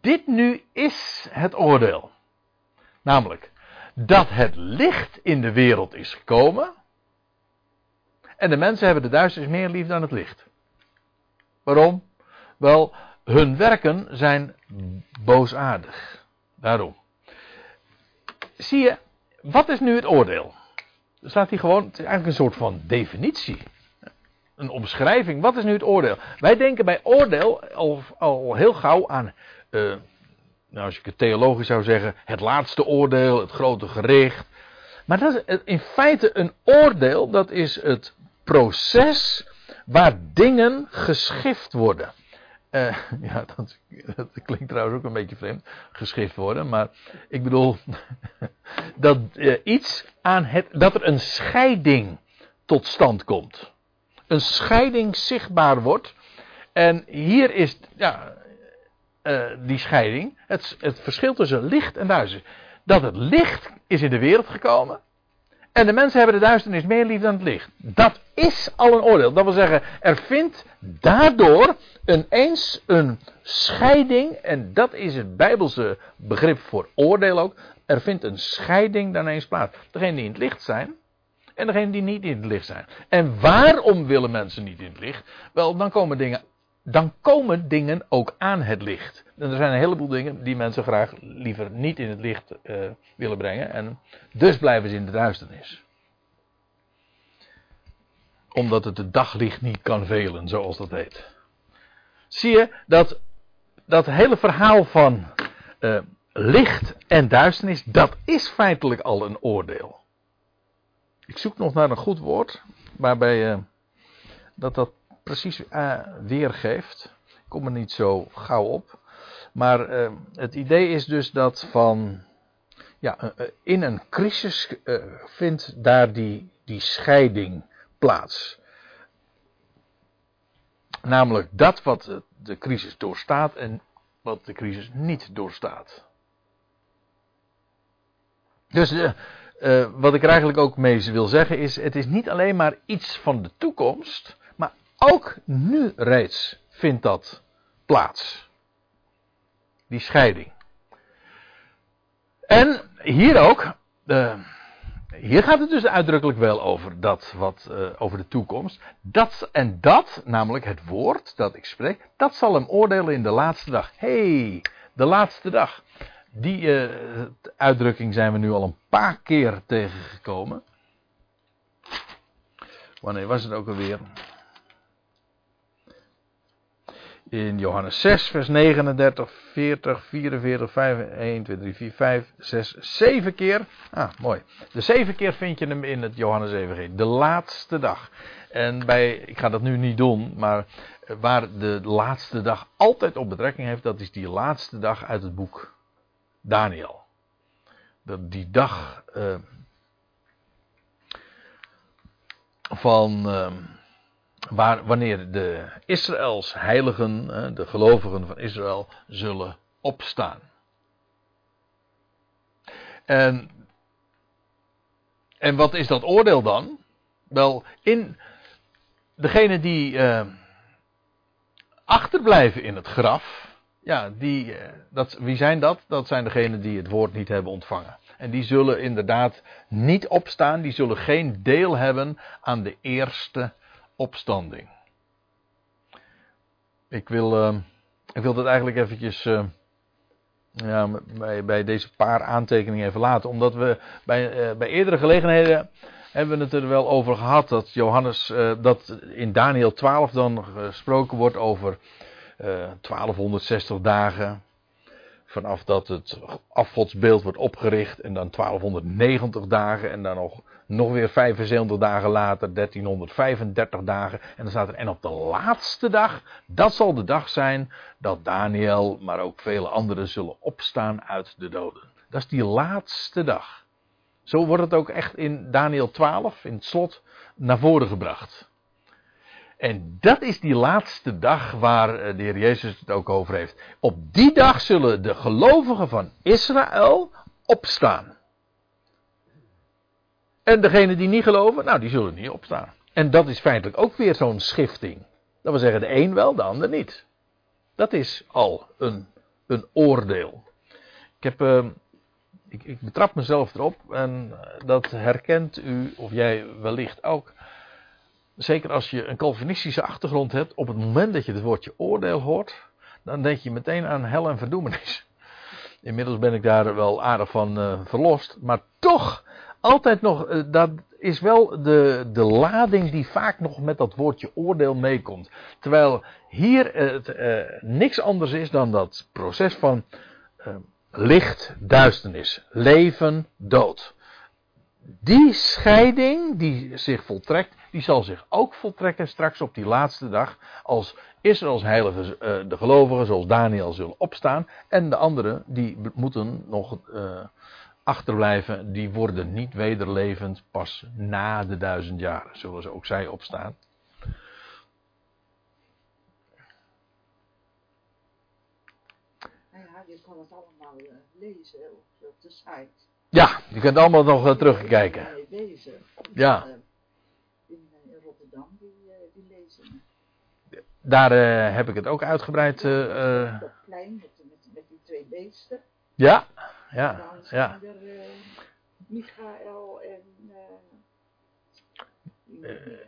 Dit nu is het oordeel. Namelijk dat het licht in de wereld is gekomen. En de mensen hebben de duisternis meer lief dan het licht. Waarom? Wel, hun werken zijn boosaardig. Daarom. Zie je, wat is nu het oordeel? Er staat hier gewoon, het is eigenlijk een soort van definitie. Een omschrijving. Wat is nu het oordeel? Wij denken bij oordeel al, al heel gauw aan, uh, nou als ik het theologisch zou zeggen, het laatste oordeel, het grote gericht. Maar dat is in feite een oordeel, dat is het proces waar dingen geschift worden. Uh, <laughs> ja, dat, klinkt trouwens ook een beetje vreemd, geschift worden, maar ik bedoel <laughs> dat iets aan het, dat er een scheiding tot stand komt. Een scheiding zichtbaar wordt. En hier is ja, uh, die scheiding, het, het verschil tussen licht en duisternis. Dat het licht is in de wereld gekomen en de mensen hebben de duisternis meer lief dan het licht. Dat is al een oordeel. Dat wil zeggen, er vindt daardoor ineens een scheiding. En dat is het Bijbelse begrip voor oordeel ook. Er vindt een scheiding dan eens plaats. Degenen die in het licht zijn. En degenen die niet in het licht zijn. En waarom willen mensen niet in het licht? Wel, dan komen dingen dan komen dingen ook aan het licht. En er zijn een heleboel dingen die mensen graag liever niet in het licht uh, willen brengen. En dus blijven ze in de duisternis. Omdat het het daglicht niet kan velen, zoals dat heet. Zie je dat dat hele verhaal van uh, licht en duisternis, dat is feitelijk al een oordeel. Ik zoek nog naar een goed woord, waarbij uh, dat dat precies uh, weergeeft. Ik kom er niet zo gauw op. Maar uh, het idee is dus dat van. Ja, in een crisis vindt daar die, die scheiding plaats. Namelijk dat wat de crisis doorstaat en wat de crisis niet doorstaat. Dus uh, wat ik er eigenlijk ook mee wil zeggen is: het is niet alleen maar iets van de toekomst, ook nu reeds vindt dat plaats. Die scheiding. En hier ook, uh, hier gaat het dus uitdrukkelijk wel over dat wat uh, over de toekomst. Dat en dat, namelijk het woord dat ik spreek, dat zal hem oordelen in de laatste dag. hey, de laatste dag. Die uh, uitdrukking zijn we nu al een paar keer tegengekomen. Wanneer was het ook alweer? in Johannes 6, vers 39, 40, 44, 5, 1, 2, 3, 4, 5, 6, 7 keer. Ah, mooi. De zeven keer vind je hem in het Johannes Evangelie. De laatste dag. En bij, ik ga dat nu niet doen, maar waar de laatste dag altijd op betrekking heeft, dat is die laatste dag uit het boek Daniel. Dat die dag uh, van. Uh, waar, wanneer de Israëls heiligen, de gelovigen van Israël, zullen opstaan. En, en wat is dat oordeel dan? Wel, in degene die uh, achterblijven in het graf, ja, die, uh, dat, wie zijn dat? Dat zijn degenen die het woord niet hebben ontvangen. En die zullen inderdaad niet opstaan, die zullen geen deel hebben aan de eerste opstanding. Ik wil, uh, ik wil dat eigenlijk eventjes ja, bij, bij deze paar aantekeningen even laten. Omdat we bij, bij eerdere gelegenheden hebben we het er wel over gehad dat Johannes, dat in Daniel 12 dan gesproken wordt over 1260 dagen. Vanaf dat het afgodsbeeld wordt opgericht en dan 1290 dagen en dan nog, nog weer 75 dagen later 1335 dagen. En dan staat er, en op de laatste dag, dat zal de dag zijn dat Daniel, maar ook vele anderen zullen opstaan uit de doden. Dat is die laatste dag. Zo wordt het ook echt in Daniel 12, in het slot, naar voren gebracht. En dat is die laatste dag waar eh, de Heer Jezus het ook over heeft. Op die dag zullen de gelovigen van Israël opstaan. En degenen die niet geloven, nou die zullen niet opstaan. En dat is feitelijk ook weer zo'n schifting. Dat wil zeggen, de een wel, de ander niet. Dat is al een, een oordeel. Ik heb uh, ik, ik betrap mezelf erop en dat herkent u of jij wellicht ook. Zeker als je een Calvinistische achtergrond hebt, op het moment dat je het woordje oordeel hoort, dan denk je meteen aan hel en verdoemenis. Inmiddels ben ik daar wel aardig van uh, verlost, maar toch altijd nog, uh, dat is wel de, de lading die vaak nog met dat woordje oordeel meekomt. Terwijl hier het uh, niks anders is dan dat proces van licht, duisternis, leven, dood. Die scheiding die zich voltrekt, die zal zich ook voltrekken straks op die laatste dag. Als Israëls heilige, uh, de gelovigen zoals Daniel zullen opstaan. En de anderen die moeten nog uh, achterblijven. Die worden niet wederlevend pas na de duizend jaren. Zullen ze ook zij opstaan. je kan het allemaal uh, lezen op, de site. Ja, je kunt allemaal nog terugkijken. Ja. Uh, in, in, Rotterdam, die, die lezen. Daar heb ik het ook uitgebreid. Ja, dat klein, met, met, met, die twee beesten. Ja, ja, ja. er Michael en...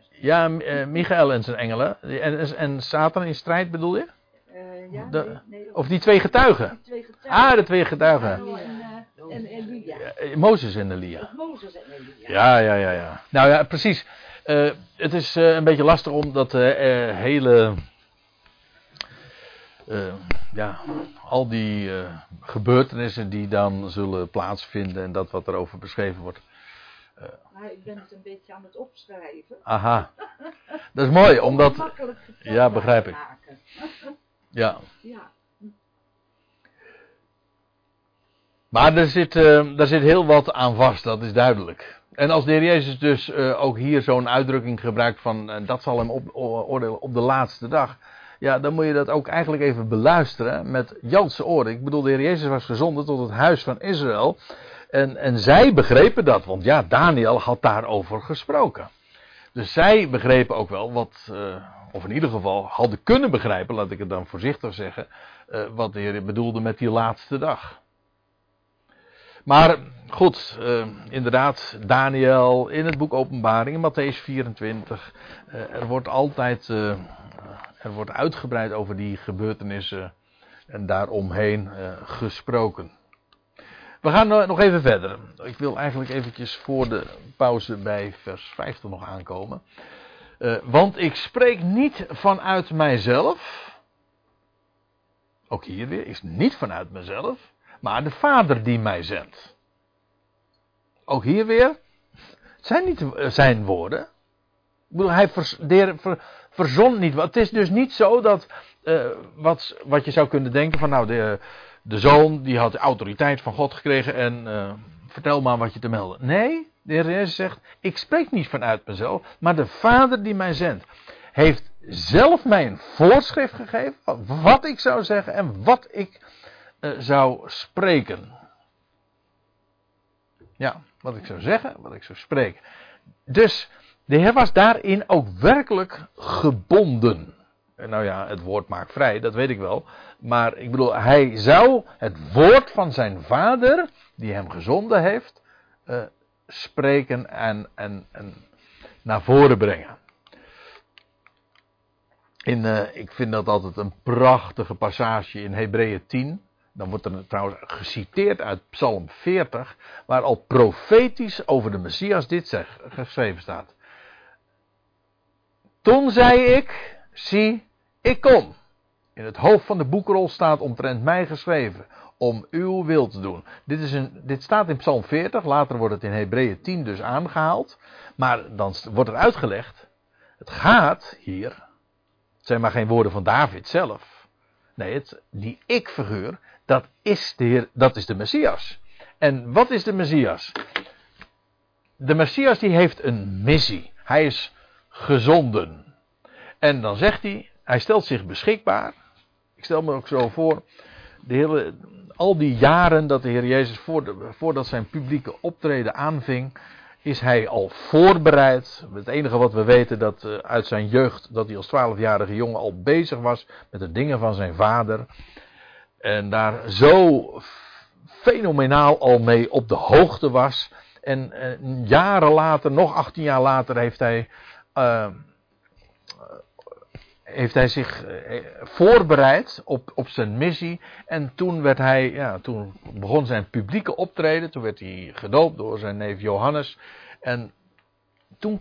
ja, Michael en zijn engelen. En, en Satan in strijd bedoel je? Ja, de, nee, nee, of die twee getuigen. Die twee getuigen. Ah, de twee getuigen. En, uh, en Elia. Ja, Mozes en Elia. Mozes en Elia. Ja, ja, ja, ja. Nou ja, precies. Uh, het is een beetje lastig om dat hele. Ja, al die gebeurtenissen die dan zullen plaatsvinden en dat wat erover beschreven wordt. Maar ik ben het een beetje aan het opschrijven. Aha. Dat is mooi, omdat. Makkelijk Ja, begrijp ik. maken. Ja. Ja. Maar er zit, daar zit heel wat aan vast, dat is duidelijk. En als de heer Jezus dus ook hier zo'n uitdrukking gebruikt van dat zal hem op, oordelen op de laatste dag. Ja, dan moet je dat ook eigenlijk even beluisteren met Joodse oren. Ik bedoel, de heer Jezus was gezonden tot het huis van Israël. En, en zij begrepen dat, want ja, Daniel had daarover gesproken. Dus zij begrepen ook wel wat, uh, of in ieder geval hadden kunnen begrijpen, laat ik het dan voorzichtig zeggen, uh, wat de Heer bedoelde met die laatste dag. Maar goed, uh, inderdaad, Daniel in het boek Openbaring, in Matthäus 24, er wordt altijd, er wordt uitgebreid over die gebeurtenissen en daaromheen gesproken. We gaan nog even verder. Ik wil eigenlijk eventjes voor de pauze bij vers 50 nog aankomen. Uh, want ik spreek niet vanuit mijzelf. Ook hier weer, is niet vanuit mezelf. Maar de Vader die mij zendt. Ook hier weer. Het zijn niet zijn woorden. Ik bedoel, hij vers, de, verzond niet. Het is dus niet zo dat. Uh, wat, wat je zou kunnen denken van nou. De, de zoon die had de autoriteit van God gekregen en uh, vertel maar wat je te melden. Nee, de Heer Jezus zegt, ik spreek niet vanuit mezelf, maar de Vader die mij zendt. heeft zelf mij een voorschrift gegeven. Wat ik zou zeggen en wat ik uh, zou spreken. Ja, wat ik zou zeggen, wat ik zou spreken. Dus de Heer was daarin ook werkelijk gebonden. En nou ja, het woord maakt vrij, dat weet ik wel. Maar ik bedoel, hij zou het woord van zijn vader, die hem gezonden heeft, uh, spreken en, en, en naar voren brengen. In, uh, ik vind dat altijd een prachtige passage in Hebreeën 10. Dan wordt er trouwens geciteerd uit Psalm 40, waar al profetisch over de Messias dit geschreven staat. Toen zei ik, zie, ik kom. In het hoofd van de boekrol staat omtrent mij geschreven, om uw wil te doen. Dit, is een, dit staat in Psalm 40, later wordt het in Hebreeën 10 dus aangehaald. Maar dan wordt er uitgelegd, het gaat hier, het zijn maar geen woorden van David zelf. Nee, het, die ik-figuur, dat is de Heer, dat is de Messias. En wat is de Messias? De Messias die heeft een missie. Hij is gezonden. En dan zegt hij, hij stelt zich beschikbaar. Ik stel me ook zo voor, de hele, al die jaren dat de Heer Jezus voordat zijn publieke optreden aanving, is hij al voorbereid. Het enige wat we weten dat uh, uit zijn jeugd, dat hij als twaalfjarige jongen al bezig was met de dingen van zijn vader. En daar zo fenomenaal al mee op de hoogte was. En uh, jaren later, nog 18 jaar later, heeft hij uh, heeft hij zich eh, voorbereid op, op zijn missie. En toen werd hij, ja, toen begon zijn publieke optreden. Toen werd hij gedoopt door zijn neef Johannes. En toen,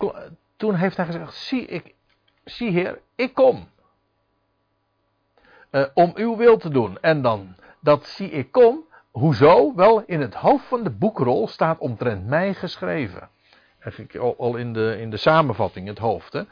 toen heeft hij gezegd: Zie, ik, zie Heer, ik kom. Uh, om uw wil te doen. En dan, dat zie ik kom. Hoezo? Wel, in het hoofd van de boekrol staat omtrent mij geschreven eigenlijk al in de, in de samenvatting, het hoofd. Hè,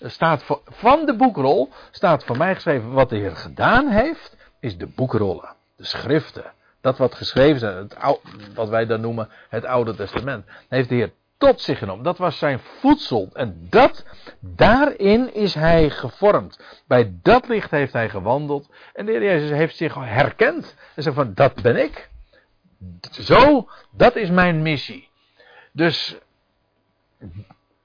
staat van de boekrol staat voor mij geschreven wat de Heer gedaan heeft, is de boekrollen, de schriften. Dat wat geschreven is, het, wat wij dan noemen het Oude Testament. heeft de Heer tot zich genomen. Dat was zijn voedsel. En dat, daarin is hij gevormd. Bij dat licht heeft hij gewandeld. En de Heer Jezus heeft zich herkend. En zegt van, dat ben ik. Zo, dat is mijn missie. Dus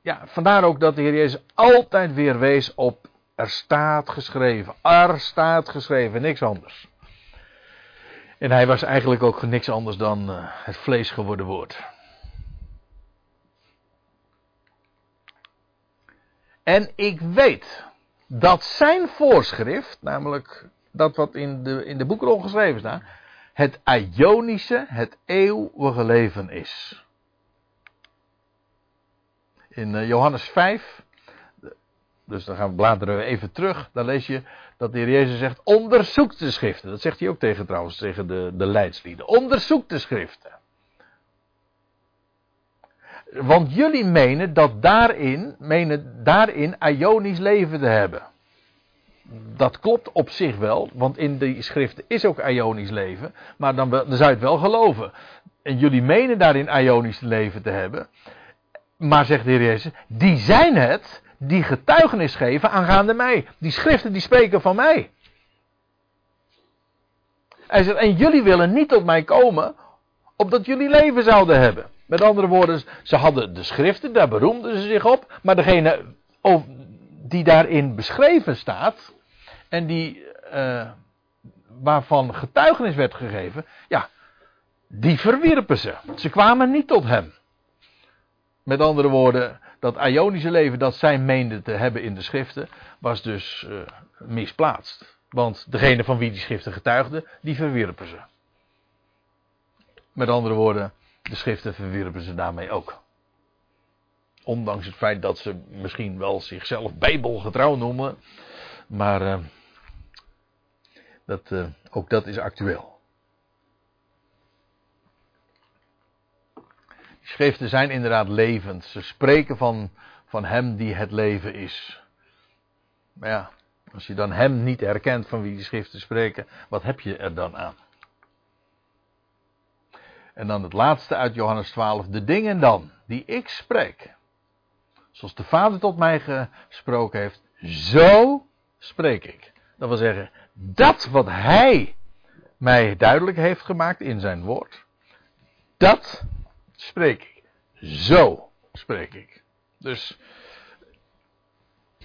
ja, vandaar ook dat de Heer Jezus altijd weer wees op er staat geschreven. Er staat geschreven, niks anders. En hij was eigenlijk ook niks anders dan uh, het vlees geworden woord. En ik weet dat zijn voorschrift, namelijk dat wat in de, in de boekrol geschreven staat, het Ionische, het eeuwige leven is. In eh, Johannes 5, dus dan gaan we bladeren we even terug. Dan lees je dat de Heer Jezus zegt: onderzoek de schriften. Dat zegt hij ook tegen trouwens, tegen de, de leidslieden. Onderzoek de schriften. Want jullie menen dat daarin, menen daarin Ionisch leven te hebben. Dat klopt op zich wel, want in die schriften is ook Ionisch leven. Maar dan, dan zou je het wel geloven. En jullie menen daarin Ionisch leven te hebben. Maar zegt de Heer Jezus, die zijn het die getuigenis geven aangaande mij. Die schriften die spreken van mij. Hij zegt, en jullie willen niet tot mij komen, opdat jullie leven zouden hebben. Met andere woorden, ze hadden de schriften, daar beroemden ze zich op. Maar degene die daarin beschreven staat, en die, uh, waarvan getuigenis werd gegeven, ja, die verwierpen ze. Ze kwamen niet tot hem. Met andere woorden, dat Ionische leven dat zij meenden te hebben in de schriften, was dus uh, misplaatst. Want degene van wie die schriften getuigden, die verwierpen ze. Met andere woorden, de schriften verwierpen ze daarmee ook. Ondanks het feit dat ze misschien wel zichzelf bijbelgetrouw noemen. Maar uh, dat, uh, ook dat is actueel. Schriften zijn inderdaad levend. Ze spreken van, van Hem die het leven is. Maar ja, als je dan Hem niet herkent van wie die schriften spreken, wat heb je er dan aan? En dan het laatste uit Johannes 12. De dingen dan die ik spreek, zoals de Vader tot mij gesproken heeft, zo spreek ik. Dat wil zeggen, dat wat hij mij duidelijk heeft gemaakt in zijn woord, dat spreek ik. Zo spreek ik. Dus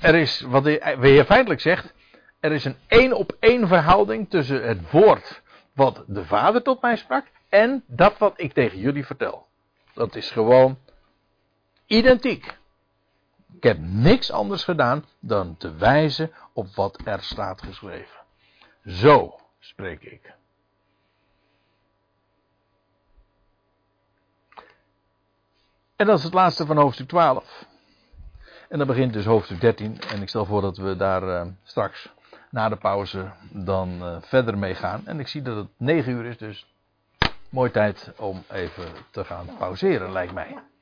er is, wat de heer feitelijk zegt, er is een één op één verhouding tussen het woord wat de Vader tot mij sprak en dat wat ik tegen jullie vertel. Dat is gewoon identiek. Ik heb niks anders gedaan dan te wijzen op wat er staat geschreven. Zo spreek ik. En dat is het laatste van hoofdstuk 12. En dan begint dus hoofdstuk 13. En ik stel voor dat we daar uh, straks na de pauze dan uh, verder mee gaan. En ik zie dat het 9 uur is, dus mooi tijd om even te gaan pauzeren, lijkt mij.